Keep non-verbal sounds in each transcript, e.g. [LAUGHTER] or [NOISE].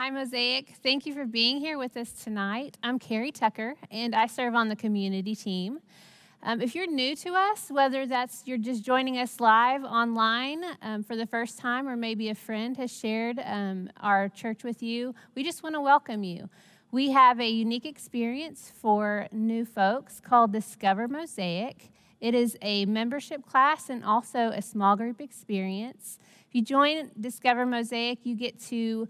Hi, Mosaic. Thank you for being here with us tonight. I'm Carrie Tucker, and I serve on the community team. Um, if you're new to us, whether that's you're just joining us live online um, for the first time, or maybe a friend has shared um, our church with you, we just want to welcome you. We have a unique experience for new folks called Discover Mosaic. It is a membership class and also a small group experience. If you join Discover Mosaic, you get to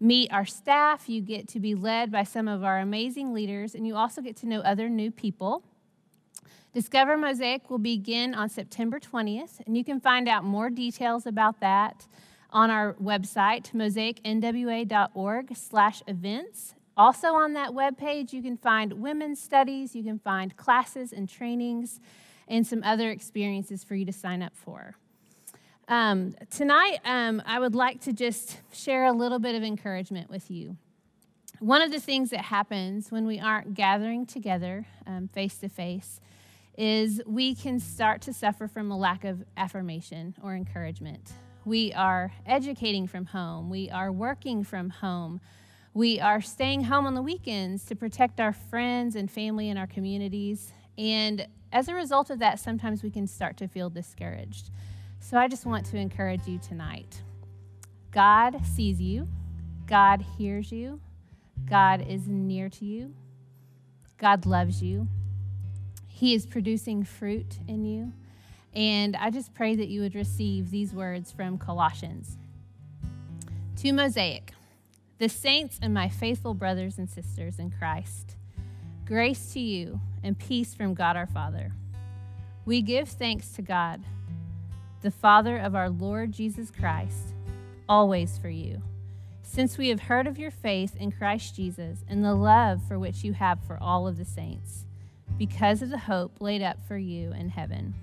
meet our staff, you get to be led by some of our amazing leaders, and you also get to know other new people. Discover Mosaic will begin on September 20th, and you can find out more details about that on our website, mosaicnwa.org slash events. Also on that webpage, you can find women's studies, you can find classes and trainings, and some other experiences for you to sign up for. Um, tonight, um, I would like to just share a little bit of encouragement with you. One of the things that happens when we aren't gathering together face to face is we can start to suffer from a lack of affirmation or encouragement. We are educating from home, we are working from home, we are staying home on the weekends to protect our friends and family and our communities. And as a result of that, sometimes we can start to feel discouraged. So I just want to encourage you tonight. God sees you, God hears you, God is near to you, God loves you. He is producing fruit in you. And I just pray that you would receive these words from Colossians. To Mosaic, the saints and my faithful brothers and sisters in Christ, grace to you and peace from God our Father. We give thanks to God the Father of our Lord Jesus Christ, always for you, since we have heard of your faith in Christ Jesus and the love for which you have for all of the saints, because of the hope laid up for you in heaven,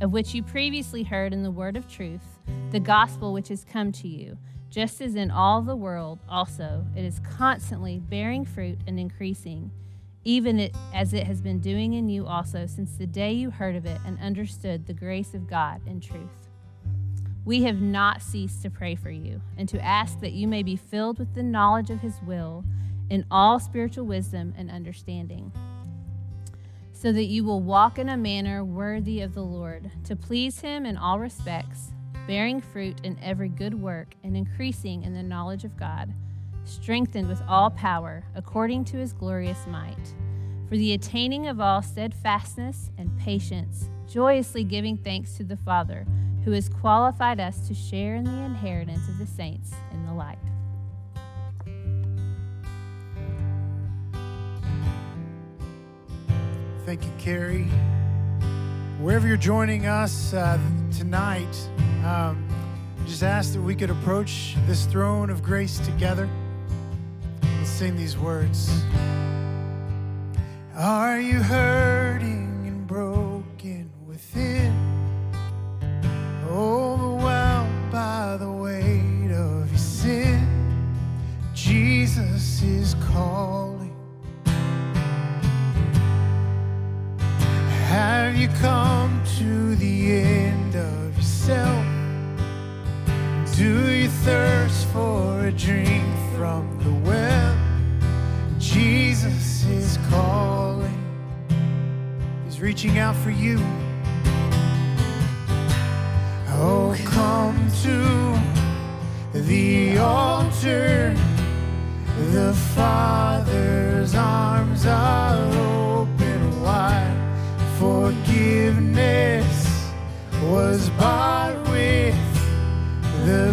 of which you previously heard in the word of truth, the gospel which has come to you, just as in all the world also it is constantly bearing fruit and increasing even it, as it has been doing in you also since the day you heard of it and understood the grace of God in truth. We have not ceased to pray for you and to ask that you may be filled with the knowledge of his will in all spiritual wisdom and understanding, so that you will walk in a manner worthy of the Lord, to please him in all respects, bearing fruit in every good work and increasing in the knowledge of God strengthened with all power according to his glorious might, for the attaining of all steadfastness and patience, joyously giving thanks to the Father, who has qualified us to share in the inheritance of the saints in the light. Thank you, Carrie. Wherever you're joining us uh, tonight, um, just ask that we could approach this throne of grace together sing these words. Are you hurting and broken within? Overwhelmed by the weight of your sin? Jesus is calling. Have you come to the end of yourself? Do you thirst for a drink reaching out for you. Oh, come to the altar. The Father's arms are open wide. Forgiveness was bought with the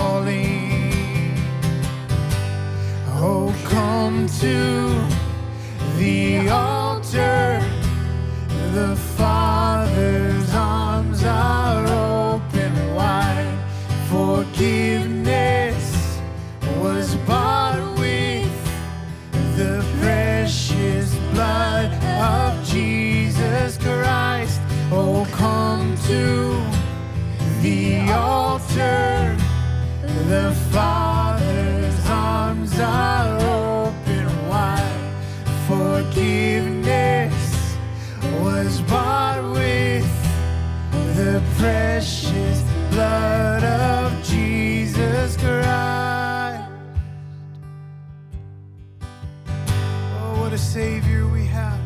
Oh, come to the altar, the Savior we have.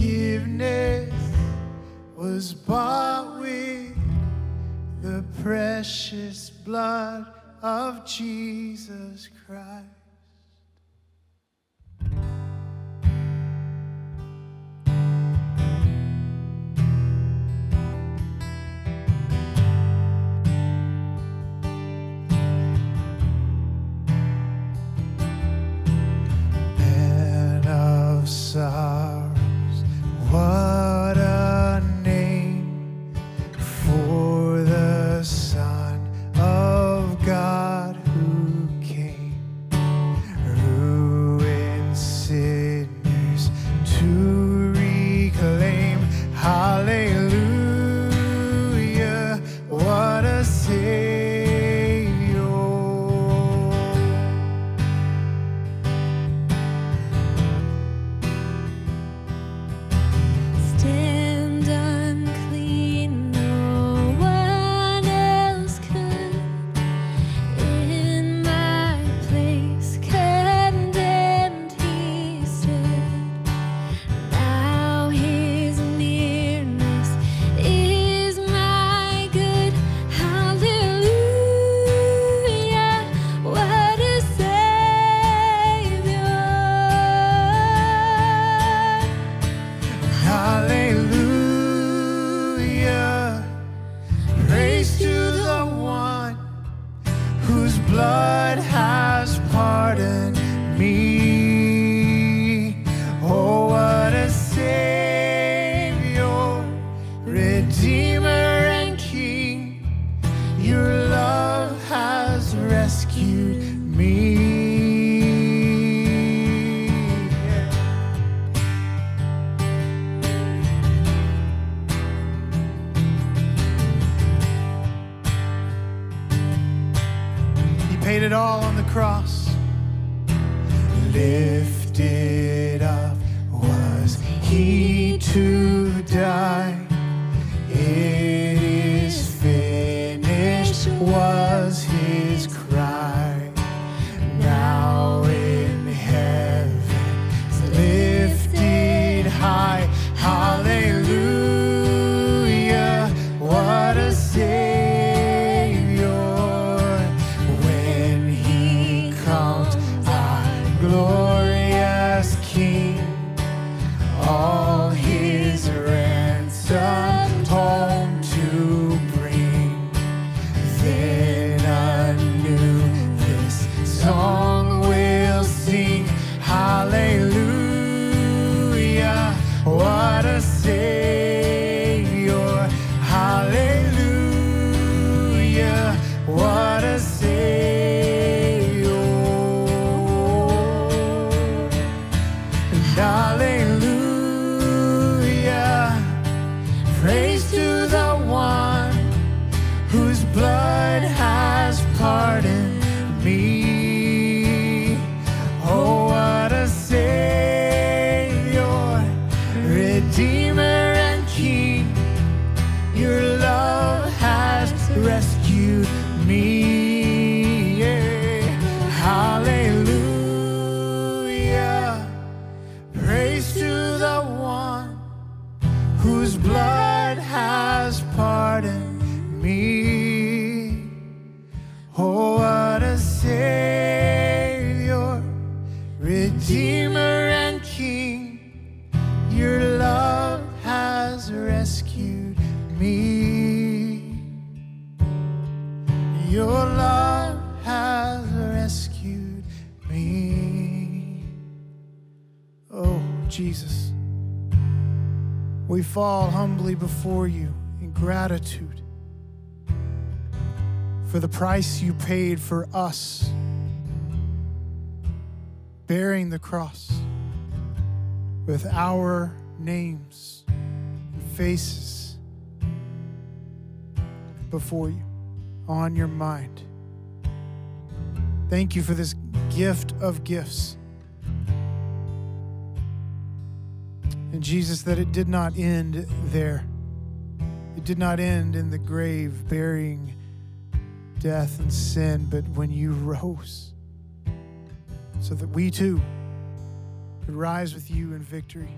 forgiveness was bought with the precious blood of Jesus Christ. Humbly before you in gratitude for the price you paid for us, bearing the cross with our names and faces before you on your mind. Thank you for this gift of gifts. And Jesus, that it did not end there. It did not end in the grave, burying death and sin, but when you rose, so that we too could rise with you in victory.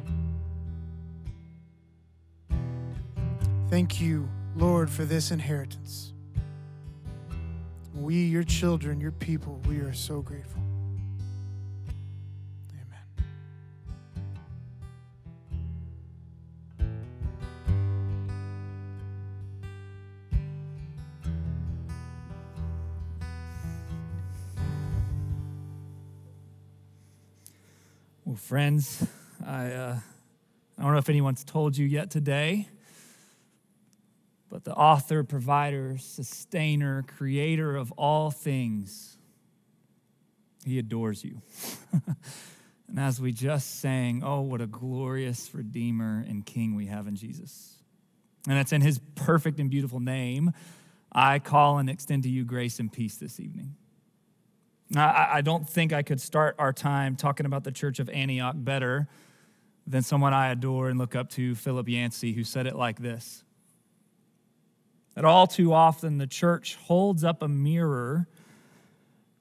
Thank you, Lord, for this inheritance. We, your children, your people, we are so grateful. Friends, I, uh, I don't know if anyone's told you yet today, but the author, provider, sustainer, creator of all things, he adores you. [LAUGHS] and as we just sang, oh, what a glorious Redeemer and King we have in Jesus. And it's in his perfect and beautiful name. I call and extend to you grace and peace this evening. I, don't think I could start our time talking about the church of Antioch better than someone I adore and look up to, Philip Yancey, who said it like this that all too often the church holds up a mirror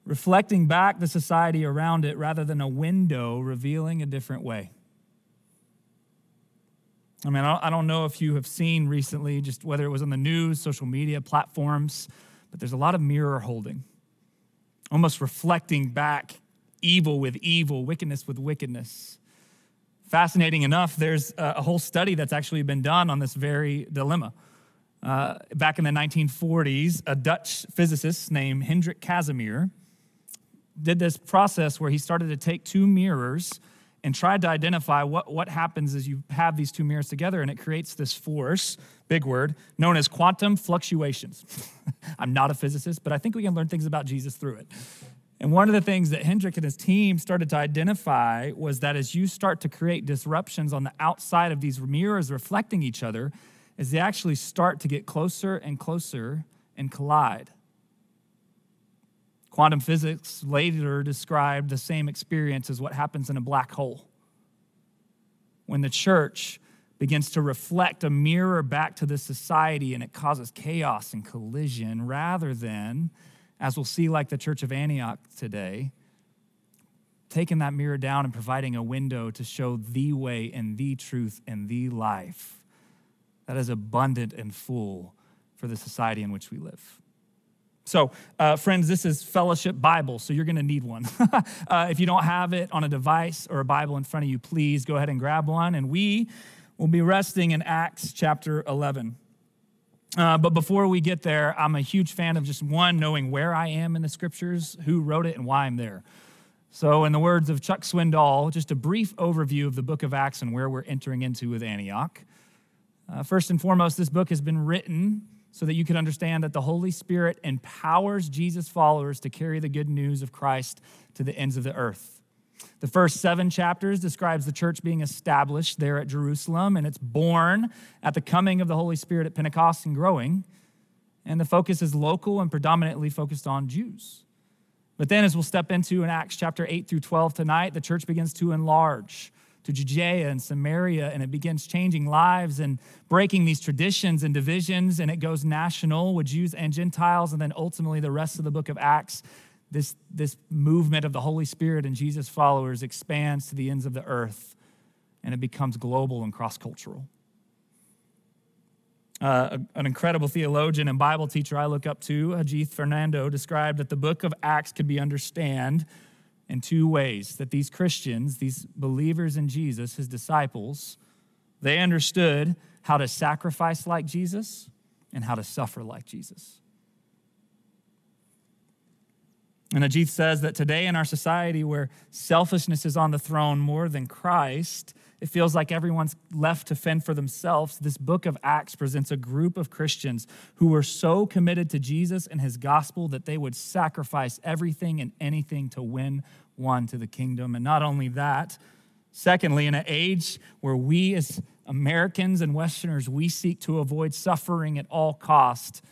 reflecting back the society around it rather than a window revealing a different way. I mean, I don't know if you have seen recently, just whether it was on the news, social media platforms, but there's a lot of mirror holding, almost reflecting back evil with evil, wickedness with wickedness. Fascinating enough, there's a whole study that's actually been done on this very dilemma. Uh, back in the 1940s, a Dutch physicist named Hendrik Casimir did this process where he started to take two mirrors and tried to identify what, what happens as you have these two mirrors together, and it creates this force, big word, known as quantum fluctuations. [LAUGHS] I'm not a physicist, but I think we can learn things about Jesus through it. And one of the things that Hendrik and his team started to identify was that as you start to create disruptions on the outside of these mirrors reflecting each other, as they actually start to get closer and closer and collide. Quantum physics later described the same experience as what happens in a black hole. When the church begins to reflect a mirror back to the society and it causes chaos and collision rather than as we'll see, like the Church of Antioch today, taking that mirror down and providing a window to show the way and the truth and the life that is abundant and full for the society in which we live. So, uh, friends, this is Fellowship Bible, so you're going to need one. [LAUGHS] uh, if you don't have it on a device or a Bible in front of you, please go ahead and grab one. And we will be resting in Acts chapter 11. Uh, but before we get there, I'm a huge fan of just one, knowing where I am in the scriptures, who wrote it, and why I'm there. So, in the words of Chuck Swindoll, just a brief overview of the book of Acts and where we're entering into with Antioch. Uh, first and foremost, this book has been written so that you can understand that the Holy Spirit empowers Jesus' followers to carry the good news of Christ to the ends of the earth. The first seven chapters describes the church being established there at Jerusalem, and it's born at the coming of the Holy Spirit at Pentecost and growing. And the focus is local and predominantly focused on Jews. But then, as we'll step into in Acts chapter 8 through 12 tonight, the church begins to enlarge to Judea and Samaria, and it begins changing lives and breaking these traditions and divisions, and it goes national with Jews and Gentiles, and then ultimately the rest of the book of Acts this, this movement of the Holy Spirit and Jesus followers expands to the ends of the earth and it becomes global and cross cultural. Uh, an incredible theologian and Bible teacher I look up to, Ajith Fernando, described that the book of Acts could be understood in two ways that these Christians, these believers in Jesus, his disciples, they understood how to sacrifice like Jesus and how to suffer like Jesus. And Ajith says that today in our society where selfishness is on the throne more than Christ, it feels like everyone's left to fend for themselves. This book of Acts presents a group of Christians who were so committed to Jesus and his gospel that they would sacrifice everything and anything to win one to the kingdom. And not only that, secondly, in an age where we as Americans and Westerners, we seek to avoid suffering at all cost,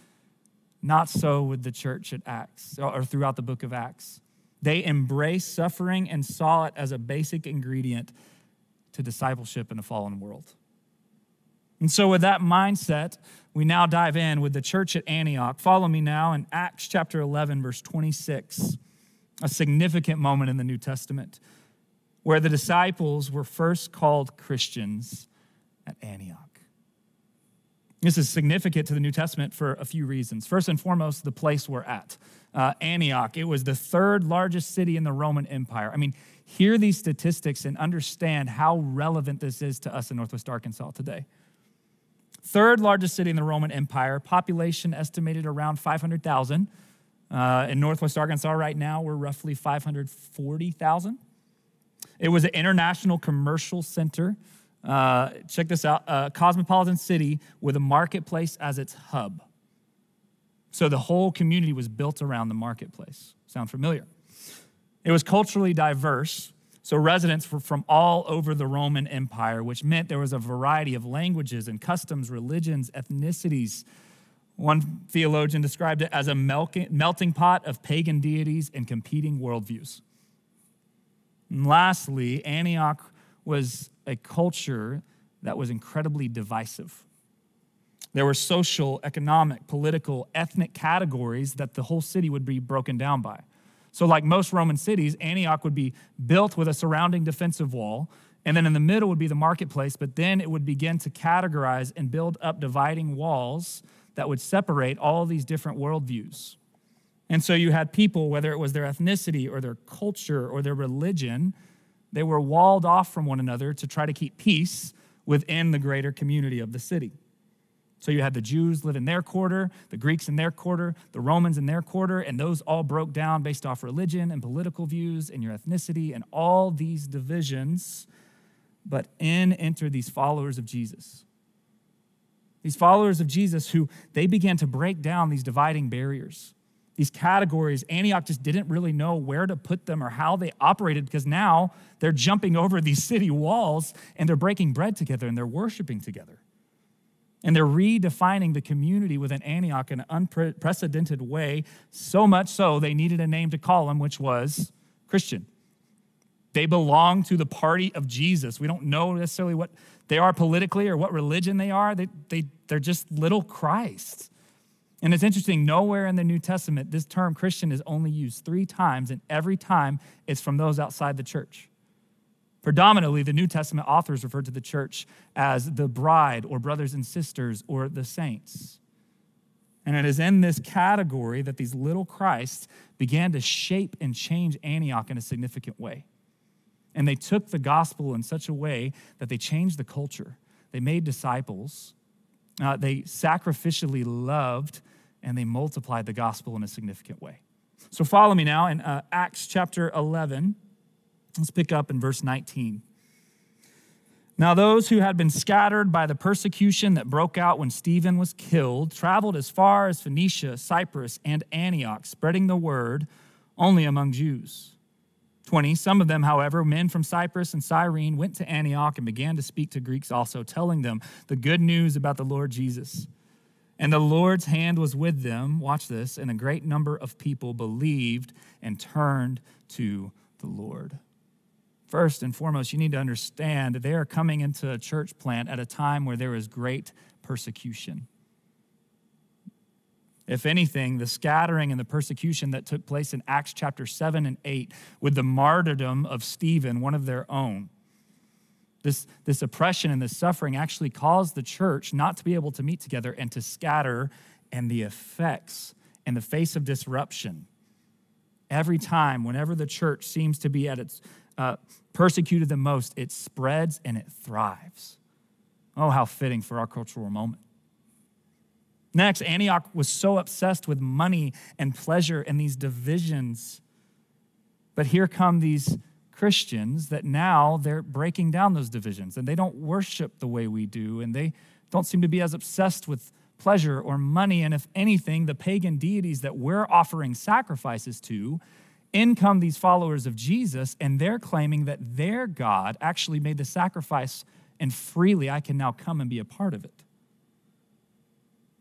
not so with the church at Acts or throughout the book of Acts. They embraced suffering and saw it as a basic ingredient to discipleship in a fallen world. And so, with that mindset, we now dive in with the church at Antioch. Follow me now in Acts chapter 11, verse 26, a significant moment in the New Testament where the disciples were first called Christians at Antioch. This is significant to the New Testament for a few reasons. First and foremost, the place we're at. Uh, Antioch, it was the third largest city in the Roman Empire. I mean, hear these statistics and understand how relevant this is to us in Northwest Arkansas today. Third largest city in the Roman Empire, population estimated around 500,000. Uh, in Northwest Arkansas right now, we're roughly 540,000. It was an international commercial center. Uh, check this out a cosmopolitan city with a marketplace as its hub. So the whole community was built around the marketplace. Sound familiar? It was culturally diverse. So residents were from all over the Roman Empire, which meant there was a variety of languages and customs, religions, ethnicities. One theologian described it as a melting pot of pagan deities and competing worldviews. And lastly, Antioch was a culture that was incredibly divisive. There were social, economic, political, ethnic categories that the whole city would be broken down by. So, like most Roman cities, Antioch would be built with a surrounding defensive wall, and then in the middle would be the marketplace, but then it would begin to categorize and build up dividing walls that would separate all these different worldviews. And so you had people, whether it was their ethnicity or their culture or their religion, they were walled off from one another to try to keep peace within the greater community of the city. So you had the Jews live in their quarter, the Greeks in their quarter, the Romans in their quarter, and those all broke down based off religion and political views and your ethnicity and all these divisions. But in enter these followers of Jesus. These followers of Jesus who they began to break down these dividing barriers. These categories, Antioch just didn't really know where to put them or how they operated because now they're jumping over [LAUGHS] these city walls and they're breaking bread together and they're worshiping together. And they're redefining the community within Antioch in an unprecedented way, so much so they needed a name to call them, which was Christian. They belong to the party of Jesus. We don't know necessarily what they are politically or what religion they are. They, they, they're just little Christ. And it's interesting, nowhere in the New Testament, this term Christian is only used three times, and every time it's from those outside the church. Predominantly, the New Testament authors refer to the church as the bride or brothers and sisters or the saints. And it is in this category that these little Christs began to shape and change Antioch in a significant way. And they took the gospel in such a way that they changed the culture. They made disciples, uh, they sacrificially loved, and they multiplied the gospel in a significant way. So follow me now in uh, Acts chapter 11. Let's pick up in verse 19. Now, those who had been scattered by the persecution that broke out when Stephen was killed traveled as far as Phoenicia, Cyprus, and Antioch, spreading the word only among Jews. 20. Some of them, however, men from Cyprus and Cyrene, went to Antioch and began to speak to Greeks also, telling them the good news about the Lord Jesus. And the Lord's hand was with them, watch this, and a great number of people believed and turned to the Lord. First and foremost, you need to understand they are coming into a church plant at a time where there is great persecution. If anything, the scattering and the persecution that took place in Acts chapter 7 and 8 with the martyrdom of Stephen, one of their own, this, this oppression and this suffering actually caused the church not to be able to meet together and to scatter, and the effects in the face of disruption. Every time, whenever the church seems to be at its uh, persecuted the most, it spreads and it thrives. Oh, how fitting for our cultural moment. Next, Antioch was so obsessed with money and pleasure and these divisions. But here come these Christians that now they're breaking down those divisions and they don't worship the way we do and they don't seem to be as obsessed with pleasure or money. And if anything, the pagan deities that we're offering sacrifices to in come these followers of Jesus, and they're claiming that their God actually made the sacrifice, and freely I can now come and be a part of it.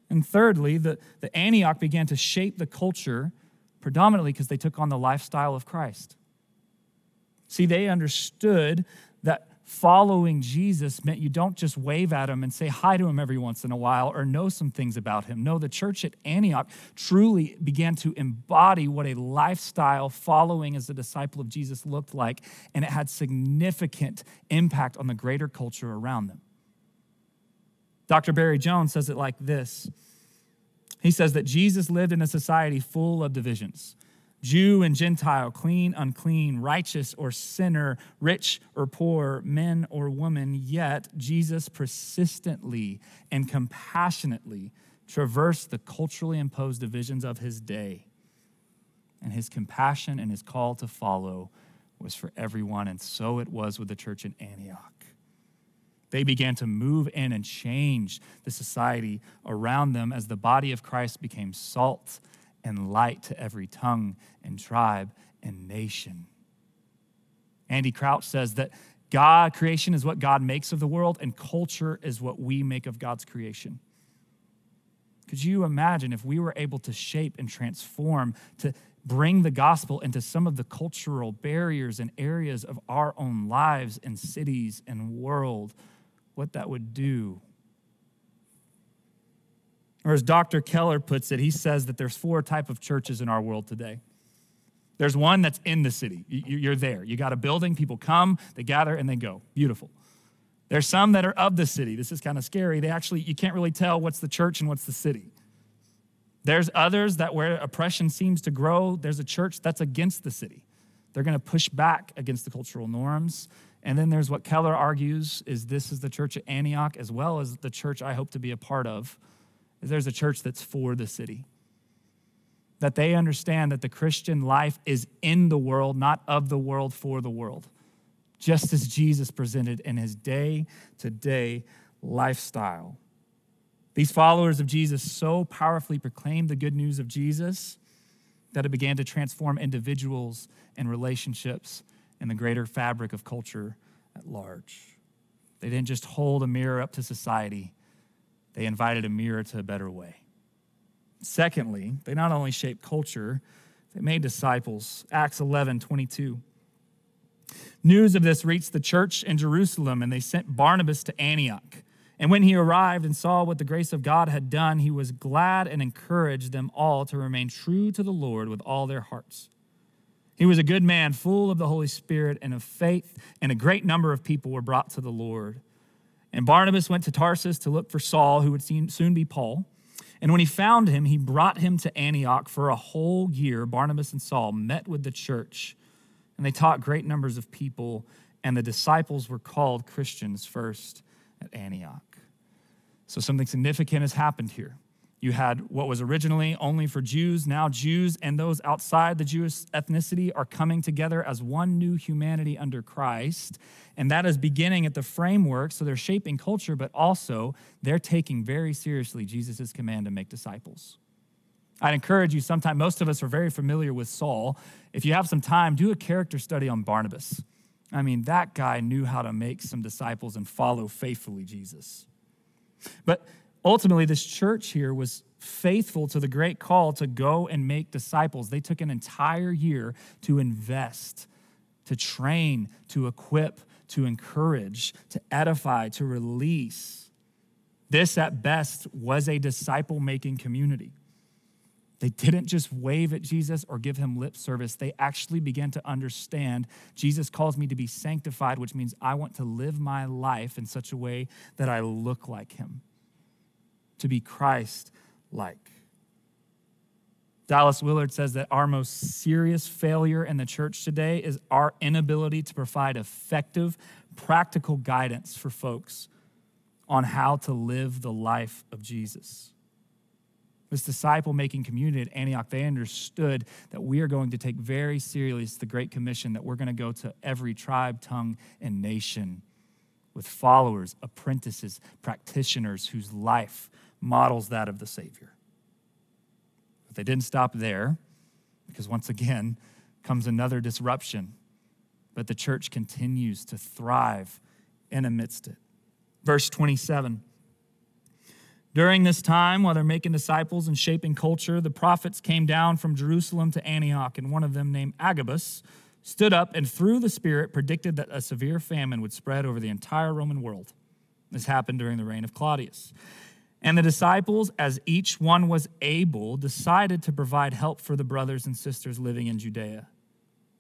And thirdly, the, the Antioch began to shape the culture predominantly because they took on the lifestyle of Christ. See, they understood that following Jesus meant you don't just wave at him and say hi to him every once in a while or know some things about him. No, the church at Antioch truly began to embody what a lifestyle following as a disciple of Jesus looked like, and it had significant impact on the greater culture around them. Dr. Barry Jones says it like this He says that Jesus lived in a society full of divisions Jew and Gentile, clean, unclean, righteous or sinner, rich or poor, men or women, yet Jesus persistently and compassionately traversed the culturally imposed divisions of his day. And his compassion and his call to follow was for everyone, and so it was with the church in Antioch. They began to move in and change the society around them as the body of Christ became salt and light to every tongue and tribe and nation. Andy Crouch says that God, creation is what God makes of the world, and culture is what we make of God's creation. Could you imagine if we were able to shape and transform, to bring the gospel into some of the cultural barriers and areas of our own lives and cities and world, what that would do or as Dr. Keller puts it, he says that there's four type of churches in our world today. There's one that's in the city. You're there. You got a building, people come, they gather, and they go. Beautiful. There's some that are of the city. This is kind of scary. They actually, you can't really tell what's the church and what's the city. There's others that where oppression seems to grow, there's a church that's against the city. They're going to push back against the cultural norms And then there's what Keller argues is this is the church at Antioch, as well as the church I hope to be a part of. Is there's a church that's for the city. That they understand that the Christian life is in the world, not of the world for the world, just as Jesus presented in his day to day lifestyle. These followers of Jesus so powerfully proclaimed the good news of Jesus that it began to transform individuals and relationships and the greater fabric of culture at large. They didn't just hold a mirror up to society, they invited a mirror to a better way. Secondly, they not only shaped culture, they made disciples. Acts 11 22. News of this reached the church in Jerusalem, and they sent Barnabas to Antioch. And when he arrived and saw what the grace of God had done, he was glad and encouraged them all to remain true to the Lord with all their hearts. He was a good man, full of the Holy Spirit and of faith, and a great number of people were brought to the Lord. And Barnabas went to Tarsus to look for Saul, who would soon be Paul. And when he found him, he brought him to Antioch for a whole year. Barnabas and Saul met with the church, and they taught great numbers of people, and the disciples were called Christians first at Antioch. So something significant has happened here. You had what was originally only for Jews, now Jews and those outside the Jewish ethnicity are coming together as one new humanity under Christ. And that is beginning at the framework. So they're shaping culture, but also they're taking very seriously Jesus' command to make disciples. I'd encourage you sometime, most of us are very familiar with Saul. If you have some time, do a character study on Barnabas. I mean, that guy knew how to make some disciples and follow faithfully Jesus. But ultimately, this church here was faithful to the great call to go and make disciples. They took an entire year to invest, to train, to equip, to encourage, to edify, to release. This, at best, was a disciple making community. They didn't just wave at Jesus or give him lip service. They actually began to understand Jesus calls me to be sanctified, which means I want to live my life in such a way that I look like him, to be Christ like. Dallas Willard says that our most serious failure in the church today is our inability to provide effective, practical guidance for folks on how to live the life of Jesus. This disciple making community at Antioch, they understood that we are going to take very seriously the Great Commission, that we're going to go to every tribe, tongue, and nation with followers, apprentices, practitioners whose life models that of the Savior. But they didn't stop there, because once again comes another disruption. But the church continues to thrive in amidst it. Verse 27 during this time, while they're making disciples and shaping culture, the prophets came down from Jerusalem to Antioch, and one of them, named Agabus, stood up and through the Spirit predicted that a severe famine would spread over the entire Roman world. This happened during the reign of Claudius. And the disciples, as each one was able, decided to provide help for the brothers and sisters living in Judea.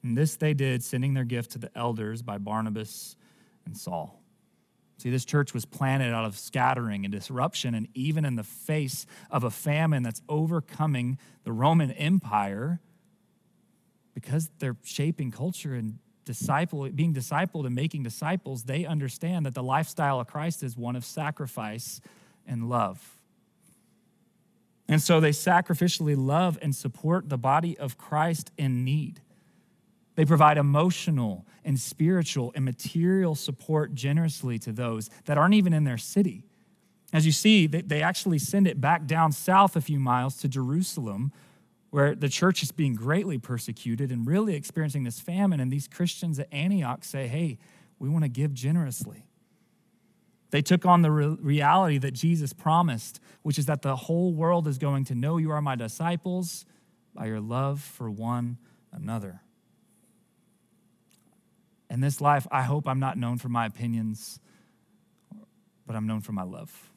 And this they did, sending their gift to the elders by Barnabas and Saul. See, this church was planted out of scattering and disruption, and even in the face of a famine that's overcoming the Roman Empire, because they're shaping culture and disciple, being discipled and making disciples, they understand that the lifestyle of Christ is one of sacrifice and love. And so they sacrificially love and support the body of Christ in need. They provide emotional and spiritual and material support generously to those that aren't even in their city. As you see, they actually send it back down south a few miles to Jerusalem, where the church is being greatly persecuted and really experiencing this famine. And these Christians at Antioch say, hey, we want to give generously. They took on the re- reality that Jesus promised, which is that the whole world is going to know you are my disciples by your love for one another. In this life, I hope I'm not known for my opinions, but I'm known for my love.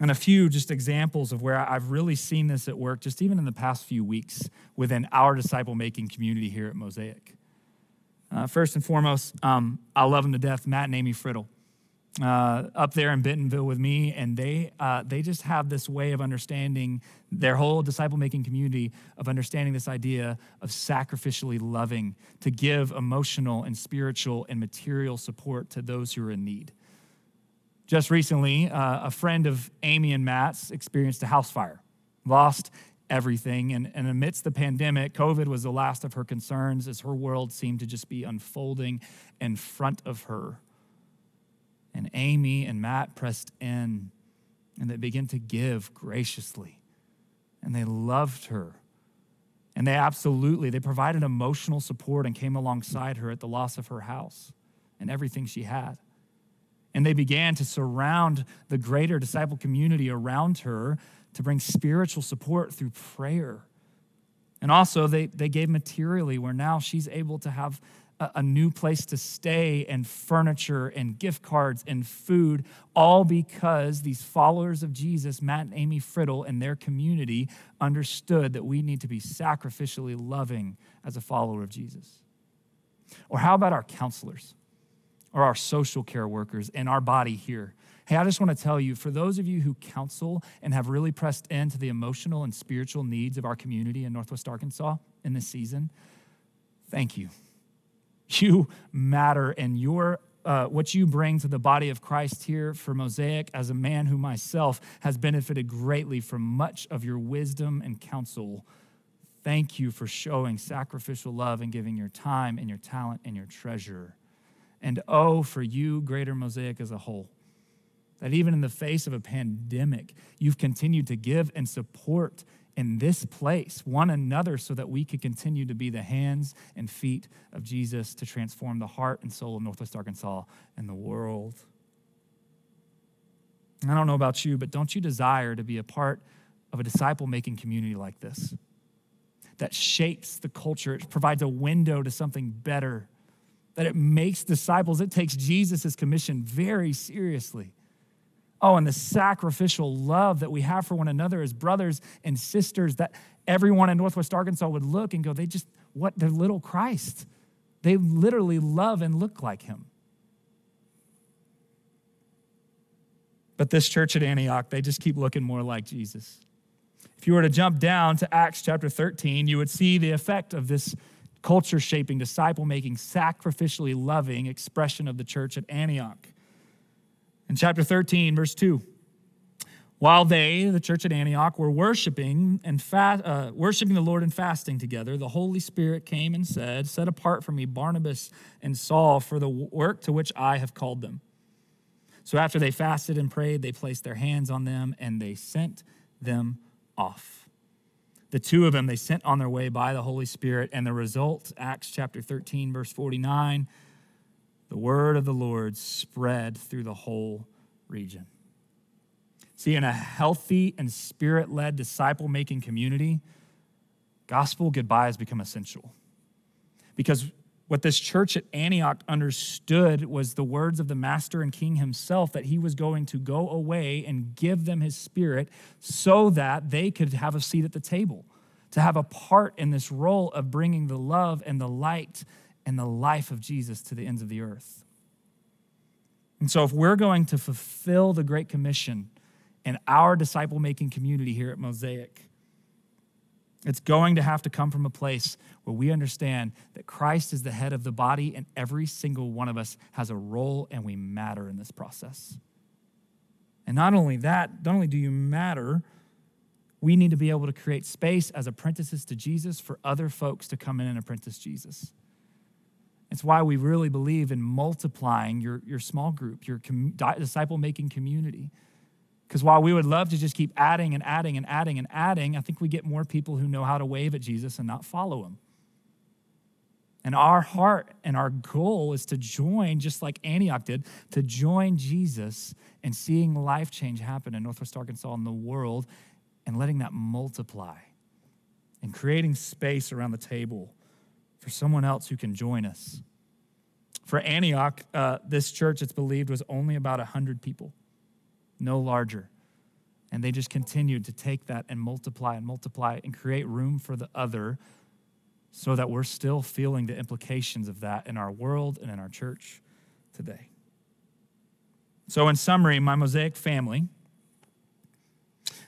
And a few just examples of where I've really seen this at work, just even in the past few weeks within our disciple making community here at Mosaic. Uh, first and foremost, um, I love them to death, Matt and Amy Friddle. uh, up there in Bentonville with me, and they uh, they just have this way of understanding their whole disciple making community of understanding this idea of sacrificially loving to give emotional and spiritual and material support to those who are in need. Just recently, uh, a friend of Amy and Matt's experienced a house fire, lost everything, and, and amidst the pandemic, COVID was the last of her concerns as her world seemed to just be unfolding in front of her. And Amy and Matt pressed in and they began to give graciously. And they loved her. And they absolutely, they provided emotional support and came alongside her at the loss of her house and everything she had. And they began to surround the greater disciple community around her to bring spiritual support through prayer. And also, they, they gave materially, where now she's able to have a, new place to stay and furniture and gift cards and food, all because these followers of Jesus, Matt and Amy Friddle, and their community understood that we need to be sacrificially loving as a follower of Jesus. Or how about our counselors or our social care workers in our body here? Hey, I just want to tell you for those of you who counsel and have really pressed into the emotional and spiritual needs of our community in Northwest Arkansas in this season, thank you. You matter, and your uh, what you bring to the body of Christ here for Mosaic, as a man who myself has benefited greatly from much of your wisdom and counsel. Thank you for showing sacrificial love and giving your time and your talent and your treasure. And oh, for you, greater Mosaic as a whole, that even in the face of a pandemic, you've continued to give and support in this place one another so that we could continue to be the hands and feet of Jesus to transform the heart and soul of Northwest Arkansas and the world. I don't know about you, but don't you desire to be a part of a disciple making community like this that shapes the culture? It provides a window to something better, that it makes disciples. It takes Jesus' commission very seriously. Oh, and the sacrificial love that we have for one another as brothers and sisters that everyone in Northwest Arkansas would look and go, they just, what, they're little Christ. They literally love and look like him. But this church at Antioch, they just keep looking more like Jesus. If you were to jump down to Acts chapter 13, you would see the effect of this culture shaping, disciple making, sacrificially loving expression of the church at Antioch. In chapter 13, verse 2, while they, the church at Antioch, were worshiping and fa- uh, worshiping the Lord and fasting together, the Holy Spirit came and said, "Set apart for me Barnabas and Saul for the work to which I have called them." So after they fasted and prayed, they placed their hands on them and they sent them off. The two of them they sent on their way by the Holy Spirit, and the result, Acts chapter 13, verse 49 the word of the Lord spread through the whole region. See, in a healthy and spirit led disciple making community, gospel goodbyes become essential. Because what this church at Antioch understood was the words of the master and king himself that he was going to go away and give them his spirit so that they could have a seat at the table, to have a part in this role of bringing the love and the light and the life of Jesus to the ends of the earth. And so, if we're going to fulfill the Great Commission in our disciple making community here at Mosaic, it's going to have to come from a place where we understand that Christ is the head of the body and every single one of us has a role and we matter in this process. And not only that, not only do you matter, we need to be able to create space as apprentices to Jesus for other folks to come in and apprentice Jesus. It's why we really believe in multiplying your, your small group, your com- disciple making community. Because while we would love to just keep adding and adding and adding and adding, I think we get more people who know how to wave at Jesus and not follow him. And our heart and our goal is to join, just like Antioch did, to join Jesus and seeing life change happen in Northwest Arkansas and the world and letting that multiply and creating space around the table for someone else who can join us. For Antioch, uh, this church, it's believed, was only about 100 people, no larger. And they just continued to take that and multiply and multiply and create room for the other so that we're still feeling the implications of that in our world and in our church today. So, in summary, my Mosaic family,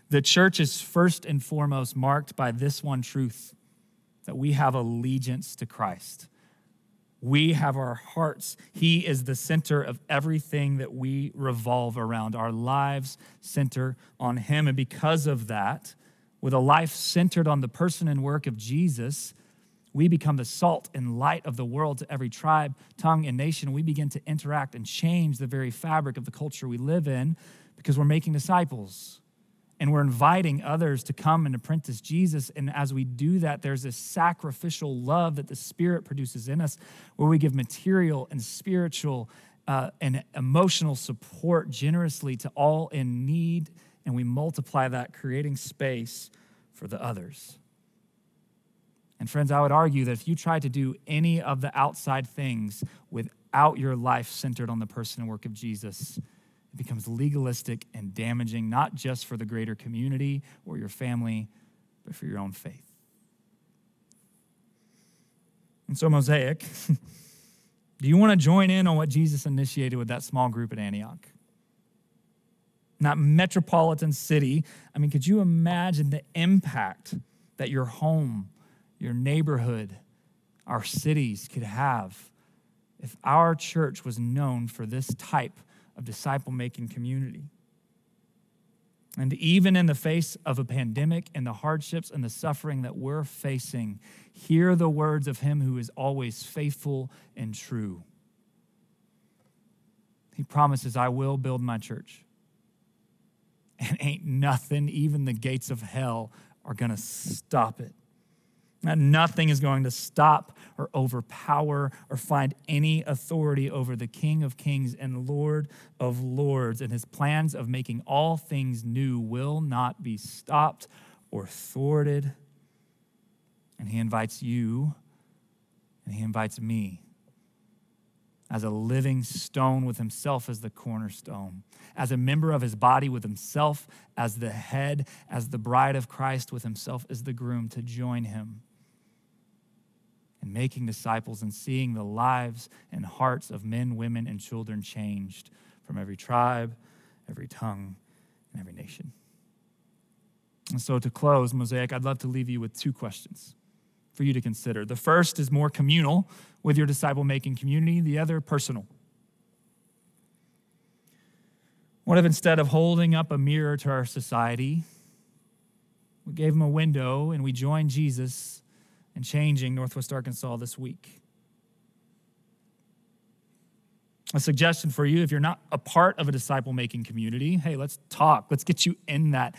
the church is first and foremost marked by this one truth that we have allegiance to Christ. We have our hearts. He is the center of everything that we revolve around. Our lives center on Him. And because of that, with a life centered on the person and work of Jesus, we become the salt and light of the world to every tribe, tongue, and nation. We begin to interact and change the very fabric of the culture we live in because we're making disciples and we're inviting others to come and apprentice Jesus. And as we do that, there's this sacrificial love that the Spirit produces in us where we give material and spiritual uh, and emotional support generously to all in need, and we multiply that, creating space for the others. And friends, I would argue that if you try to do any of the outside things without your life centered on the person and work of Jesus, it becomes legalistic and damaging, not just for the greater community or your family, but for your own faith. And so, Mosaic, [LAUGHS] do you want to join in on what Jesus initiated with that small group at Antioch? That metropolitan city. I mean, could you imagine the impact that your home, your neighborhood, our cities could have if our church was known for this type of disciple making community. And even in the face of a pandemic and the hardships and the suffering that we're facing, hear the words of Him who is always faithful and true. He promises, I will build my church. And ain't nothing, even the gates of hell, are going to stop it. Nothing is going to stop or overpower or find any authority over the King of Kings and Lord of Lords. And his plans of making all things new will not be stopped or thwarted. And he invites you and he invites me as a living stone with himself as the cornerstone, as a member of his body with himself as the head, as the bride of Christ with himself as the groom to join him and making disciples and seeing the lives and hearts of men, women, and children changed from every tribe, every tongue, and every nation. And so, to close, Mosaic, I'd love to leave you with two questions for you to consider. The first is more communal with your disciple making community, the other, personal. What if instead of holding up a mirror to our society, we gave them a window and we joined Jesus and changing Northwest Arkansas this week. A suggestion for you if you're not a part of a disciple making community, hey, let's talk. Let's get you in that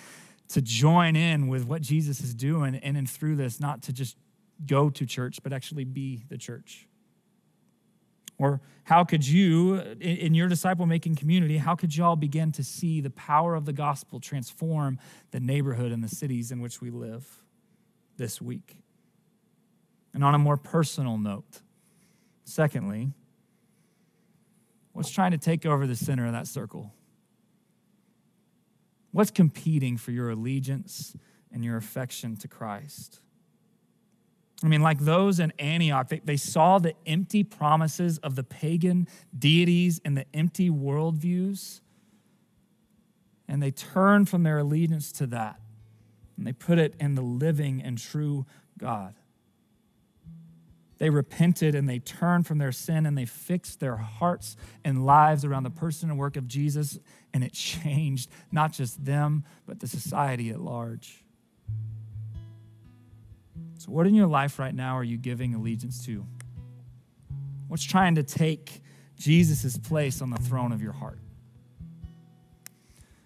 to join in with what Jesus is doing in and through this, not to just go to church, but actually be the church. Or how could you, in your disciple making community, how could y'all begin to see the power of the gospel transform the neighborhood and the cities in which we live this week? And on a more personal note, secondly, what's trying to take over the center of that circle? What's competing for your allegiance and your affection to Christ? I mean, like those in Antioch, they, they saw the empty promises of the pagan deities and the empty worldviews, and they turned from their allegiance to that, and they put it in the living and true God. They repented and they turned from their sin and they fixed their hearts and lives around the person and work of Jesus, and it [LAUGHS] changed not just them, but the society at large. So, what in your life right now are you giving allegiance to? What's trying to take Jesus' place on the throne of your heart?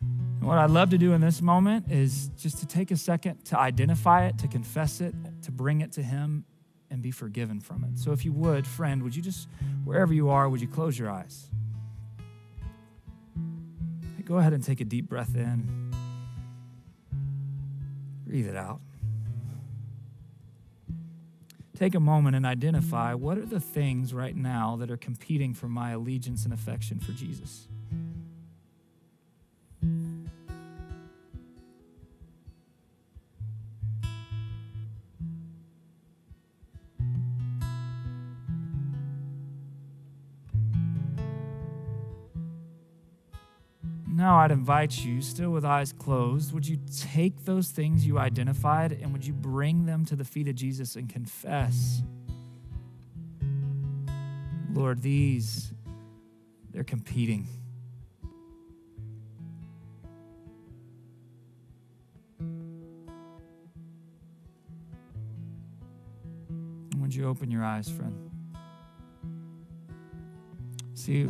And what I'd love to do in this moment is just to take a second to identify it, to confess it, to bring it to Him, and be forgiven from it. So, if you would, friend, would you just, wherever you are, would you close your eyes? Go ahead and take a deep breath in, breathe it out. Take a moment and identify what are the things right now that are competing for my allegiance and affection for Jesus. I'd invite you, still with eyes closed, would you take those things you identified and would you bring them to the feet of Jesus and confess? Lord, these, they're competing. Would you open your eyes, friend? See,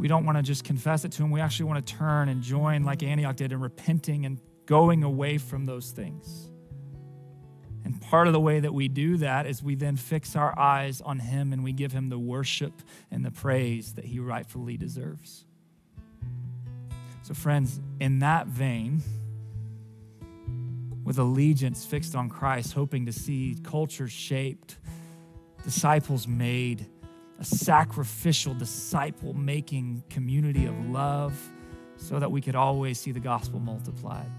we don't want to just confess it to Him. We actually want to turn and join like Antioch did in repenting and going away from those things. And part of the way that we do that is we then fix our eyes on Him and we give Him the worship and the praise that He rightfully deserves. So, friends, in that vein, with allegiance fixed on Christ, hoping to see culture shaped, disciples made, a sacrificial, disciple making community of love so that we could always see the gospel multiplied.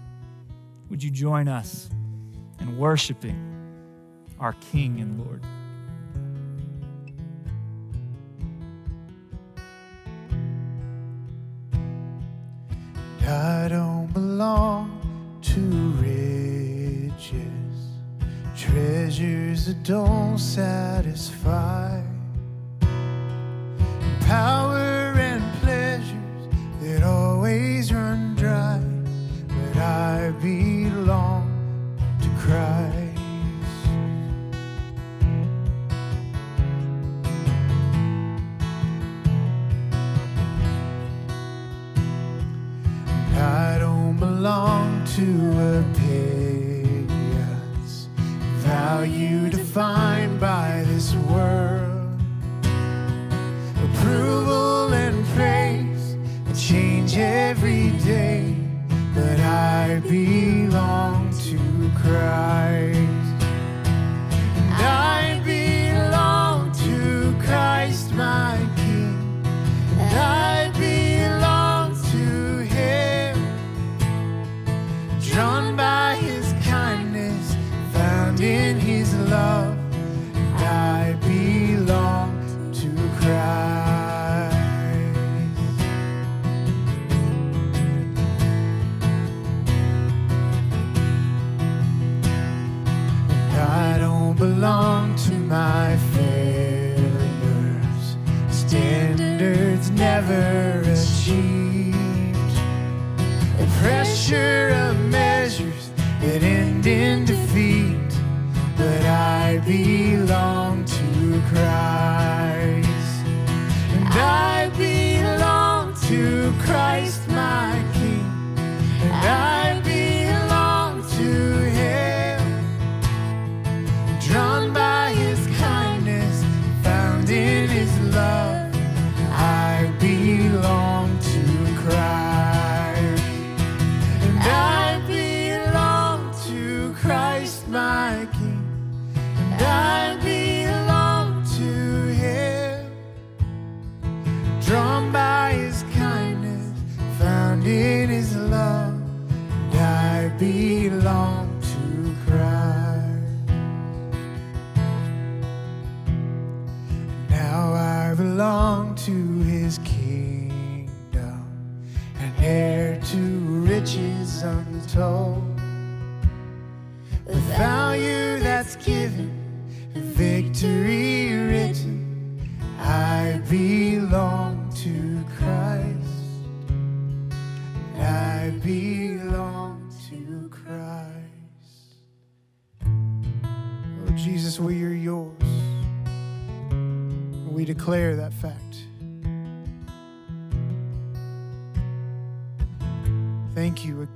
Would you join us in worshiping our King and Lord? I don't belong to riches, treasures that don't satisfy, belong to opinions, value defined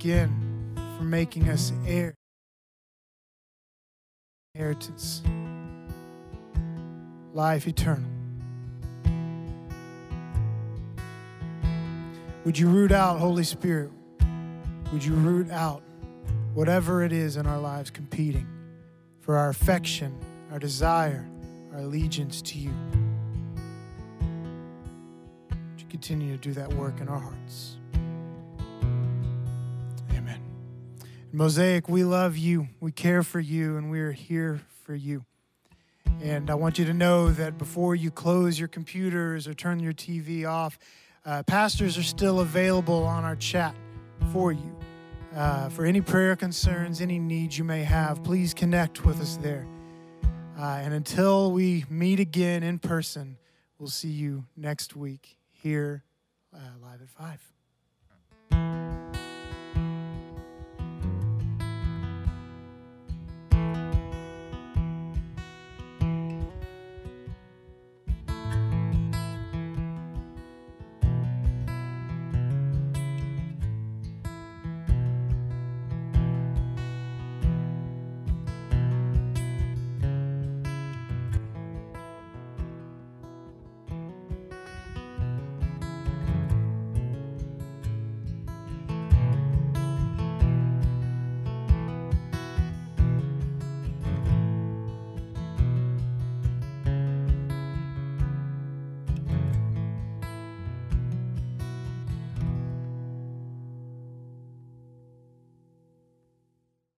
again for making us heir. Inheritance. Life eternal. Would you root out, Holy Spirit? Would you root out whatever it is in our lives competing for our affection, our desire, our allegiance to you? Would you continue to do that work in our hearts? Mosaic, we love you, we care for you, and we are here for you. And I want you to know that before you close your computers or turn your TV off, uh, pastors are still available on our chat for you. Uh, for any prayer concerns, any needs you may have, please connect with us there. Uh, and until we meet again in person, we'll see you next week here uh, live at 5.